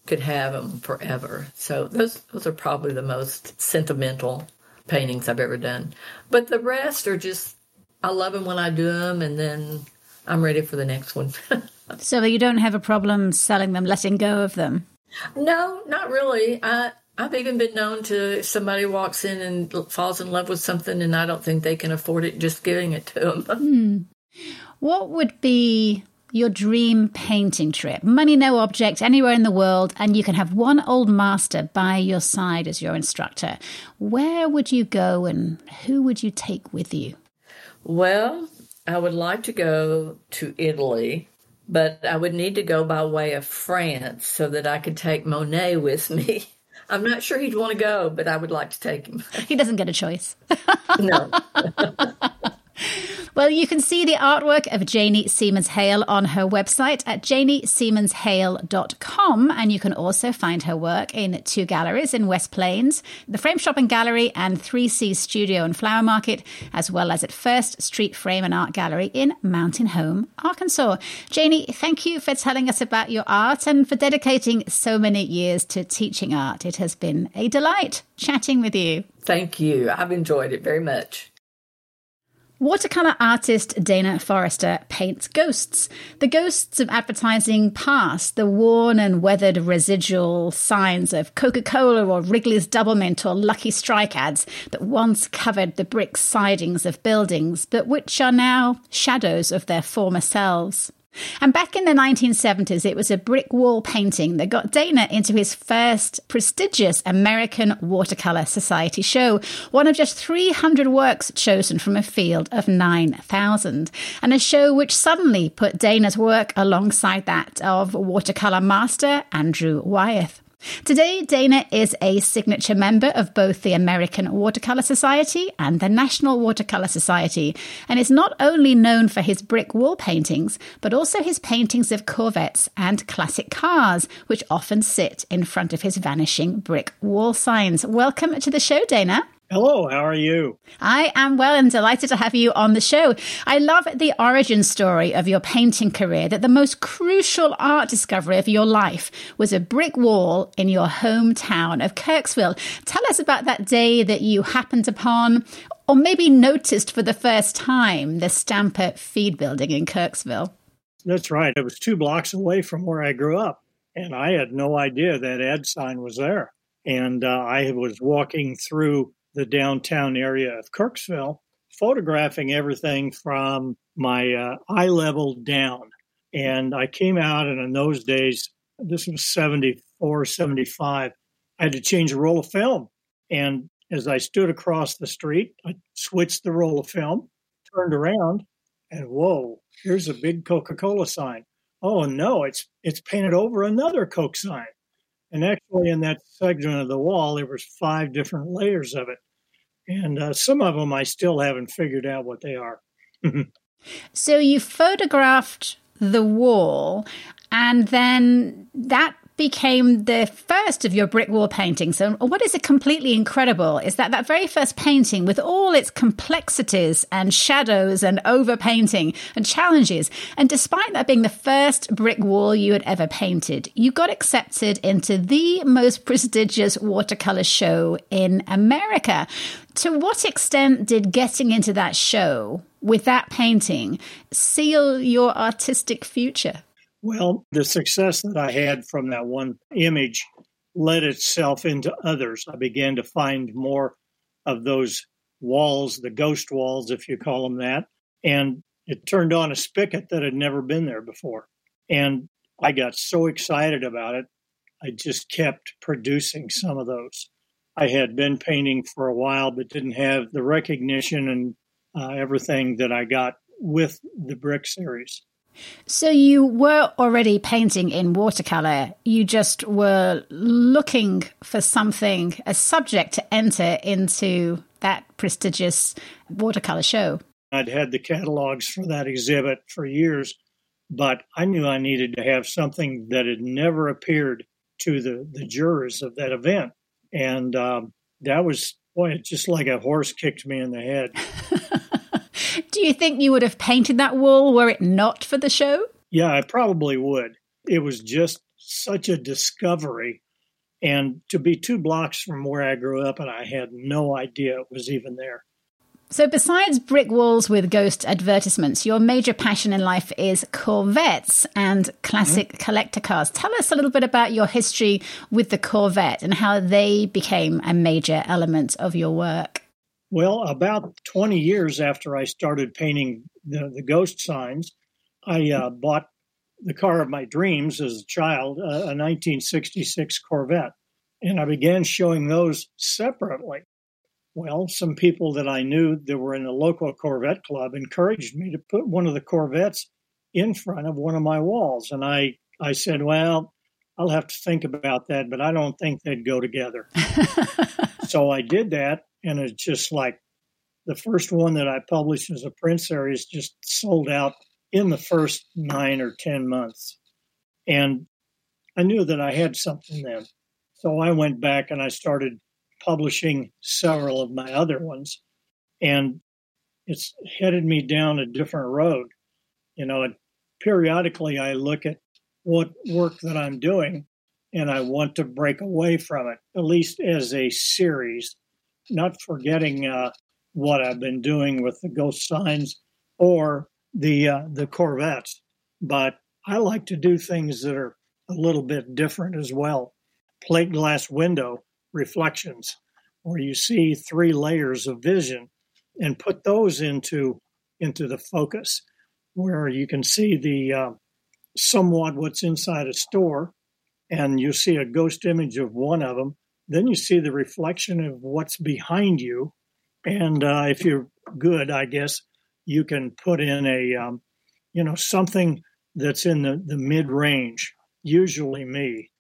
could have them forever. So those those are probably the most sentimental paintings I've ever done. But the rest are just I love them when I do them, and then I'm ready for the next one. so you don't have a problem selling them, letting go of them. No, not really. I I've even been known to if somebody walks in and falls in love with something and I don't think they can afford it, just giving it to them. Hmm. What would be your dream painting trip? Money, no object, anywhere in the world, and you can have one old master by your side as your instructor. Where would you go and who would you take with you? Well, I would like to go to Italy but I would need to go by way of France so that I could take Monet with me. I'm not sure he'd want to go, but I would like to take him. He doesn't get a choice. no. Well, you can see the artwork of Janey Seamans Hale on her website at janeyseamanshale.com. And you can also find her work in two galleries in West Plains, the Frame Shop and Gallery and 3C Studio and Flower Market, as well as at First Street Frame and Art Gallery in Mountain Home, Arkansas. Janey, thank you for telling us about your art and for dedicating so many years to teaching art. It has been a delight chatting with you. Thank you. I've enjoyed it very much. Watercolor artist Dana Forrester paints ghosts. The ghosts of advertising past, the worn and weathered residual signs of Coca Cola or Wrigley's Double Mint or Lucky Strike ads that once covered the brick sidings of buildings, but which are now shadows of their former selves. And back in the 1970s, it was a brick wall painting that got Dana into his first prestigious American Watercolor Society show, one of just 300 works chosen from a field of 9,000. And a show which suddenly put Dana's work alongside that of watercolor master Andrew Wyeth. Today, Dana is a signature member of both the American Watercolor Society and the National Watercolor Society, and is not only known for his brick wall paintings, but also his paintings of Corvettes and classic cars, which often sit in front of his vanishing brick wall signs. Welcome to the show, Dana. Hello, how are you? I am well and delighted to have you on the show. I love the origin story of your painting career that the most crucial art discovery of your life was a brick wall in your hometown of Kirksville. Tell us about that day that you happened upon or maybe noticed for the first time the Stamper feed building in Kirksville. That's right. It was two blocks away from where I grew up, and I had no idea that ad sign was there. And uh, I was walking through the downtown area of Kirksville, photographing everything from my uh, eye level down. And I came out, and in those days, this was 74, 75, I had to change a roll of film. And as I stood across the street, I switched the roll of film, turned around, and whoa, here's a big Coca Cola sign. Oh no, it's it's painted over another Coke sign. And actually, in that segment of the wall, there was five different layers of it, and uh, some of them I still haven't figured out what they are. so you photographed the wall, and then that became the first of your brick wall paintings. So, what is it completely incredible is that that very first painting, with all its complexities and shadows and overpainting and challenges, and despite that being the first brick wall you had ever painted, you got accepted into the most prestigious watercolor show in America. To what extent did getting into that show with that painting seal your artistic future? Well, the success that I had from that one image led itself into others. I began to find more of those walls, the ghost walls, if you call them that. And it turned on a spigot that had never been there before. And I got so excited about it, I just kept producing some of those. I had been painting for a while, but didn't have the recognition and uh, everything that I got with the brick series. So you were already painting in watercolor. You just were looking for something, a subject to enter into that prestigious watercolor show. I'd had the catalogs for that exhibit for years, but I knew I needed to have something that had never appeared to the, the jurors of that event. And um, that was, boy, just like a horse kicked me in the head. Do you think you would have painted that wall were it not for the show? Yeah, I probably would. It was just such a discovery. And to be two blocks from where I grew up, and I had no idea it was even there. So, besides brick walls with ghost advertisements, your major passion in life is Corvettes and classic mm-hmm. collector cars. Tell us a little bit about your history with the Corvette and how they became a major element of your work. Well, about 20 years after I started painting the, the ghost signs, I uh, bought the car of my dreams as a child, uh, a 1966 Corvette, and I began showing those separately. Well, some people that I knew that were in the local Corvette club encouraged me to put one of the Corvettes in front of one of my walls. And I, I said, well, I'll have to think about that, but I don't think they'd go together. so I did that and it's just like the first one that I published as a print series just sold out in the first nine or ten months, and I knew that I had something then. So I went back and I started publishing several of my other ones, and it's headed me down a different road. You know, periodically I look at what work that I'm doing and I want to break away from it, at least as a series not forgetting uh, what I've been doing with the ghost signs or the uh, the Corvettes, but I like to do things that are a little bit different as well. Plate glass window reflections, where you see three layers of vision, and put those into into the focus, where you can see the uh, somewhat what's inside a store, and you see a ghost image of one of them, then you see the reflection of what's behind you. And uh, if you're good, I guess you can put in a, um, you know, something that's in the, the mid range, usually me.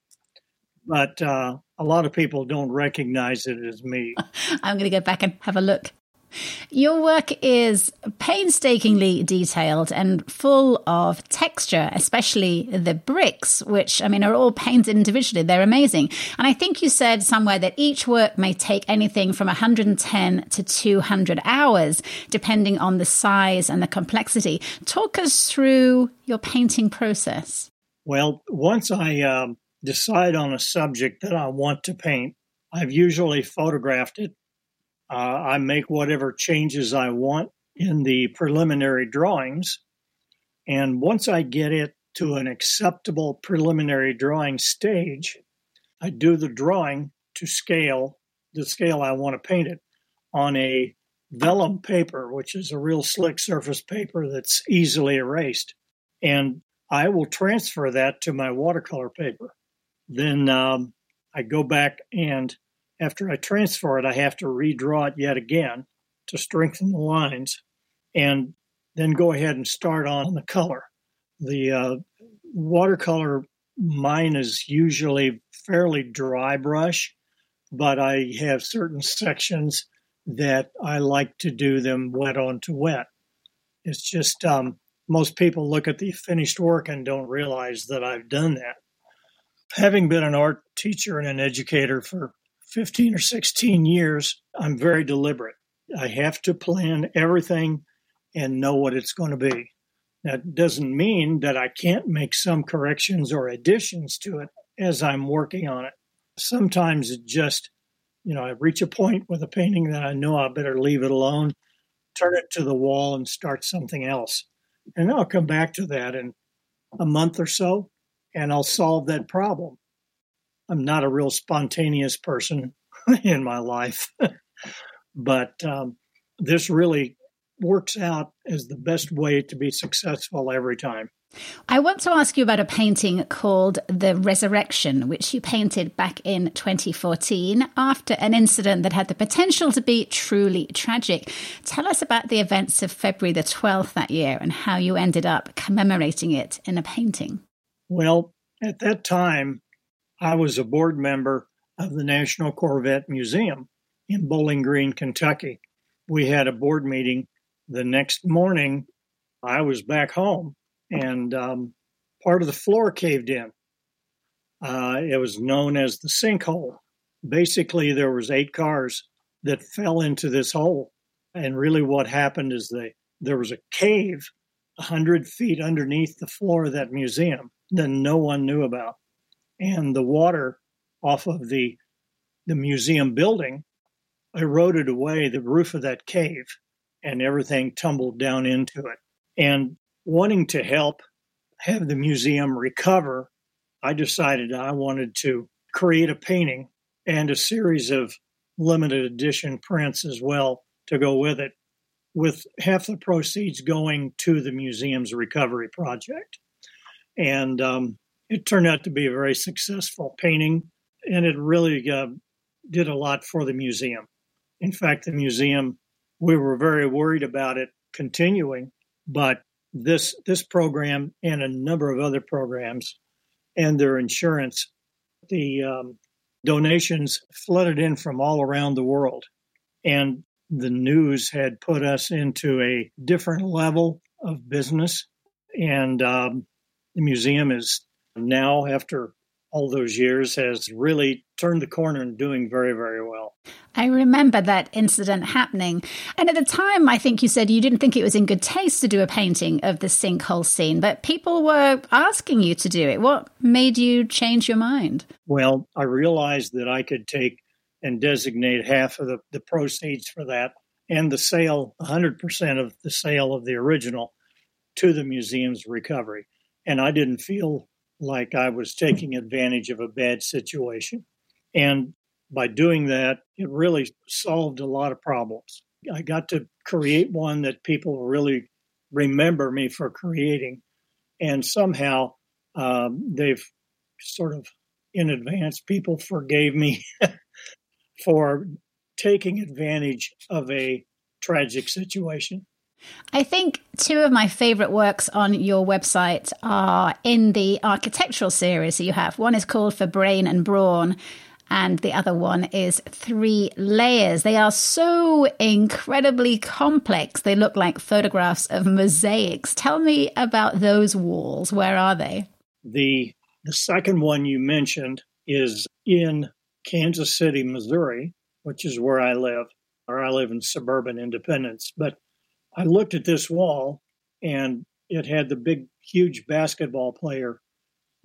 But uh, a lot of people don't recognize it as me. I'm going to go back and have a look. Your work is painstakingly detailed and full of texture, especially the bricks, which, I mean, are all painted individually. They're amazing. And I think you said somewhere that each work may take anything from 110 to 200 hours, depending on the size and the complexity. Talk us through your painting process. Well, once I um, decide on a subject that I want to paint, I've usually photographed it uh, I make whatever changes I want in the preliminary drawings. And once I get it to an acceptable preliminary drawing stage, I do the drawing to scale, the scale I want to paint it, on a vellum paper, which is a real slick surface paper that's easily erased. And I will transfer that to my watercolor paper. Then um, I go back and after I transfer it, I have to redraw it yet again to strengthen the lines and then go ahead and start on the color. The uh, watercolor mine is usually fairly dry brush, but I have certain sections that I like to do them wet onto wet. It's just um, most people look at the finished work and don't realize that I've done that. Having been an art teacher and an educator for 15 or 16 years, I'm very deliberate. I have to plan everything and know what it's going to be. That doesn't mean that I can't make some corrections or additions to it as I'm working on it. Sometimes it just, you know, I reach a point with a painting that I know I better leave it alone, turn it to the wall and start something else. And I'll come back to that in a month or so and I'll solve that problem. I'm not a real spontaneous person in my life, but um, this really works out as the best way to be successful every time. I want to ask you about a painting called The Resurrection, which you painted back in 2014 after an incident that had the potential to be truly tragic. Tell us about the events of February the 12th that year and how you ended up commemorating it in a painting. Well, at that time, I was a board member of the National Corvette Museum in Bowling Green, Kentucky. We had a board meeting the next morning. I was back home and um, part of the floor caved in. Uh, it was known as the sinkhole. Basically, there was eight cars that fell into this hole, and really, what happened is they there was a cave a hundred feet underneath the floor of that museum that no one knew about, and the water off of the the museum building eroded away the roof of that cave, and everything tumbled down into it. And wanting to help have the museum recover, I decided I wanted to create a painting and a series of limited edition prints as well to go with it, with half the proceeds going to the museum's recovery project. And um, it turned out to be a very successful painting, and it really uh, did a lot for the museum. In fact, the museum, we were very worried about it continuing, but this this program and a number of other programs and their insurance, the um, donations flooded in from all around the world, and the news had put us into a different level of business, and um, the museum is now after all those years has really turned the corner and doing very, very well. I remember that incident happening. And at the time, I think you said you didn't think it was in good taste to do a painting of the sinkhole scene, but people were asking you to do it. What made you change your mind? Well, I realized that I could take and designate half of the, the proceeds for that and the sale, 100% of the sale of the original to the museum's recovery. And I didn't feel like I was taking advantage of a bad situation. And by doing that, it really solved a lot of problems. I got to create one that people really remember me for creating. And somehow um, they've sort of in advance, people forgave me for taking advantage of a tragic situation. I think two of my favorite works on your website are in the architectural series that you have. One is called For Brain and Brawn, and the other one is Three Layers. They are so incredibly complex. They look like photographs of mosaics. Tell me about those walls. Where are they? The the second one you mentioned is in Kansas City, Missouri, which is where I live, or I live in suburban Independence. But I looked at this wall and it had the big, huge basketball player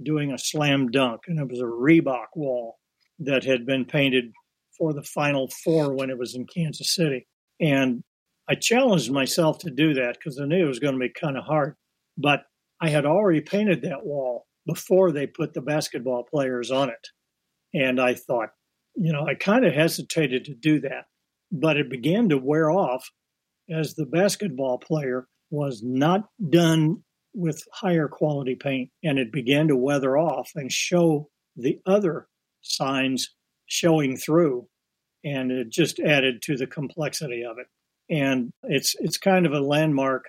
doing a slam dunk, and it was a Reebok wall that had been painted for the Final Four when it was in Kansas City. And I challenged myself to do that because I knew it was going to be kind of hard. But I had already painted that wall before they put the basketball players on it. And I thought, you know, I kind of hesitated to do that, but it began to wear off as the basketball player was not done with higher quality paint and it began to weather off and show the other signs showing through and it just added to the complexity of it and it's it's kind of a landmark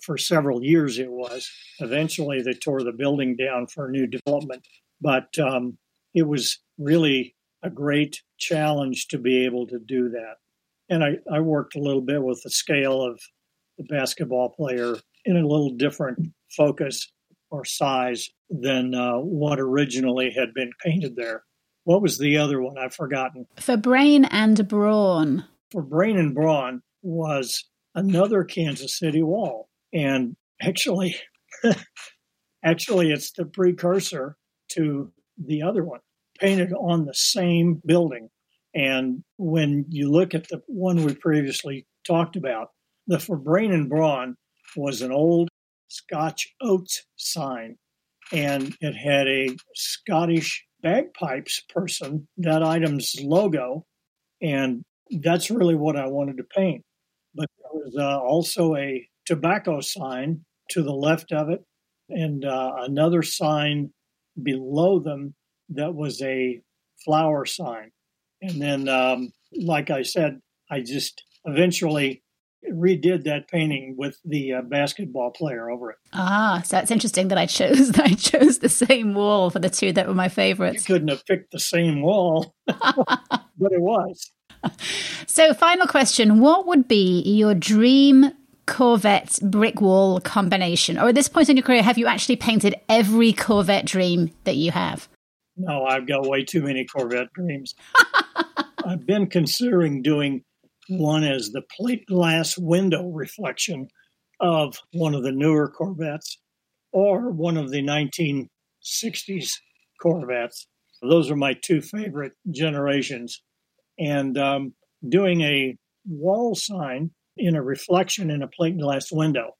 for several years it was eventually they tore the building down for new development But um, it was really a great challenge to be able to do that. And I, I worked a little bit with the scale of the basketball player in a little different focus or size than uh, what originally had been painted there. What was the other one? I've forgotten. For Brain and Brawn. For Brain and Brawn was another Kansas City wall. And actually, actually, it's the precursor to the other one, painted on the same building. And when you look at the one we previously talked about, the For Brain and Brawn was an old Scotch oats sign, and it had a Scottish bagpipes person, that item's logo, and that's really what I wanted to paint. But there was uh, also a tobacco sign to the left of it, and uh, another sign below them that was a flower sign. And then, um, like I said, I just eventually redid that painting with the uh, basketball player over it. Ah, so it's interesting that I chose that I chose the same wall for the two that were my favorites. You couldn't have picked the same wall, but it was. So, final question: What would be your dream Corvette brick wall combination? Or at this point in your career, have you actually painted every Corvette dream that you have? No, I've got way too many Corvette dreams. I've been considering doing one as the plate glass window reflection of one of the newer Corvettes or one of the 1960s Corvettes. Those are my two favorite generations. And um, doing a wall sign in a reflection in a plate glass window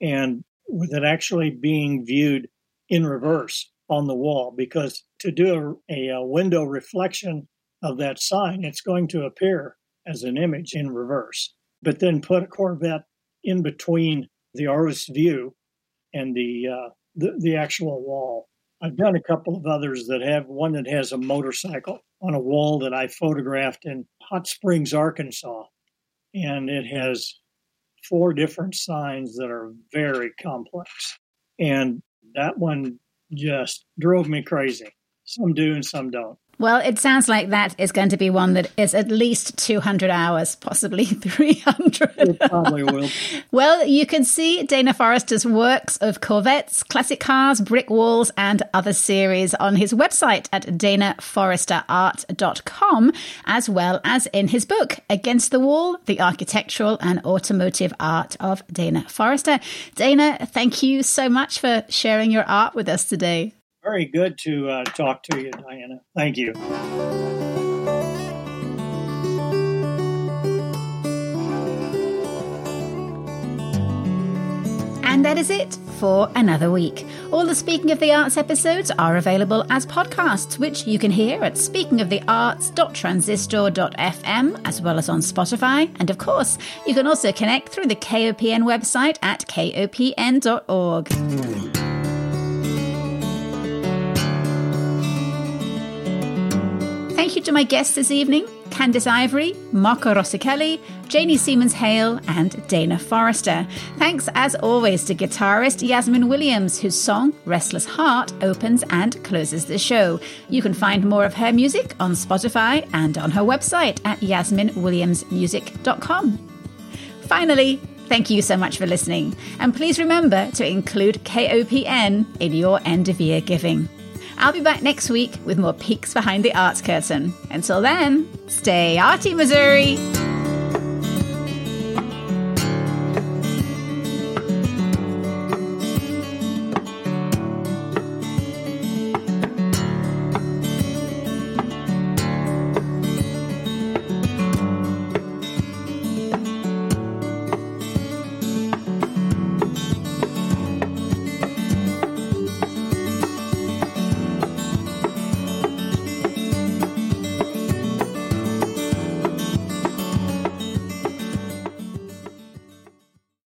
and with it actually being viewed in reverse on the wall because to do a, a, window reflection of that sign, it's going to appear as an image in reverse, but then put a Corvette in between the artist's view and the, uh, the, the actual wall. I've done a couple of others that have one that has a motorcycle on a wall that I photographed in Hot Springs, Arkansas, and it has four different signs that are very complex. And that one just drove me crazy. Some do and some don't. Well, it sounds like that is going to be one that is at least 200 hours, possibly 300. It probably will. well, you can see Dana Forrester's works of Corvettes, classic cars, brick walls, and other series on his website at danaforresterart.com, as well as in his book, Against the Wall, The Architectural and Automotive Art of Dana Forrester. Dana, thank you so much for sharing your art with us today very good to uh, talk to you, Diana. Thank you. And that is it for another week. All the Speaking of the Arts episodes are available as podcasts, which you can hear at speakingofthearts.transistor.fm, as well as on Spotify. And of course, you can also connect through the KOPN website at kopn.org. Thank you to my guests this evening Candice Ivory, Marco Rosichelli, Janey Seamans Hale, and Dana Forrester. Thanks, as always, to guitarist Yasmin Williams, whose song Restless Heart opens and closes the show. You can find more of her music on Spotify and on her website at yasminwilliamsmusic.com. Finally, Thank you so much for listening, and please remember to include KOPN in your end of year giving. I'll be back next week with more peeks behind the arts curtain. Until then, stay arty, Missouri!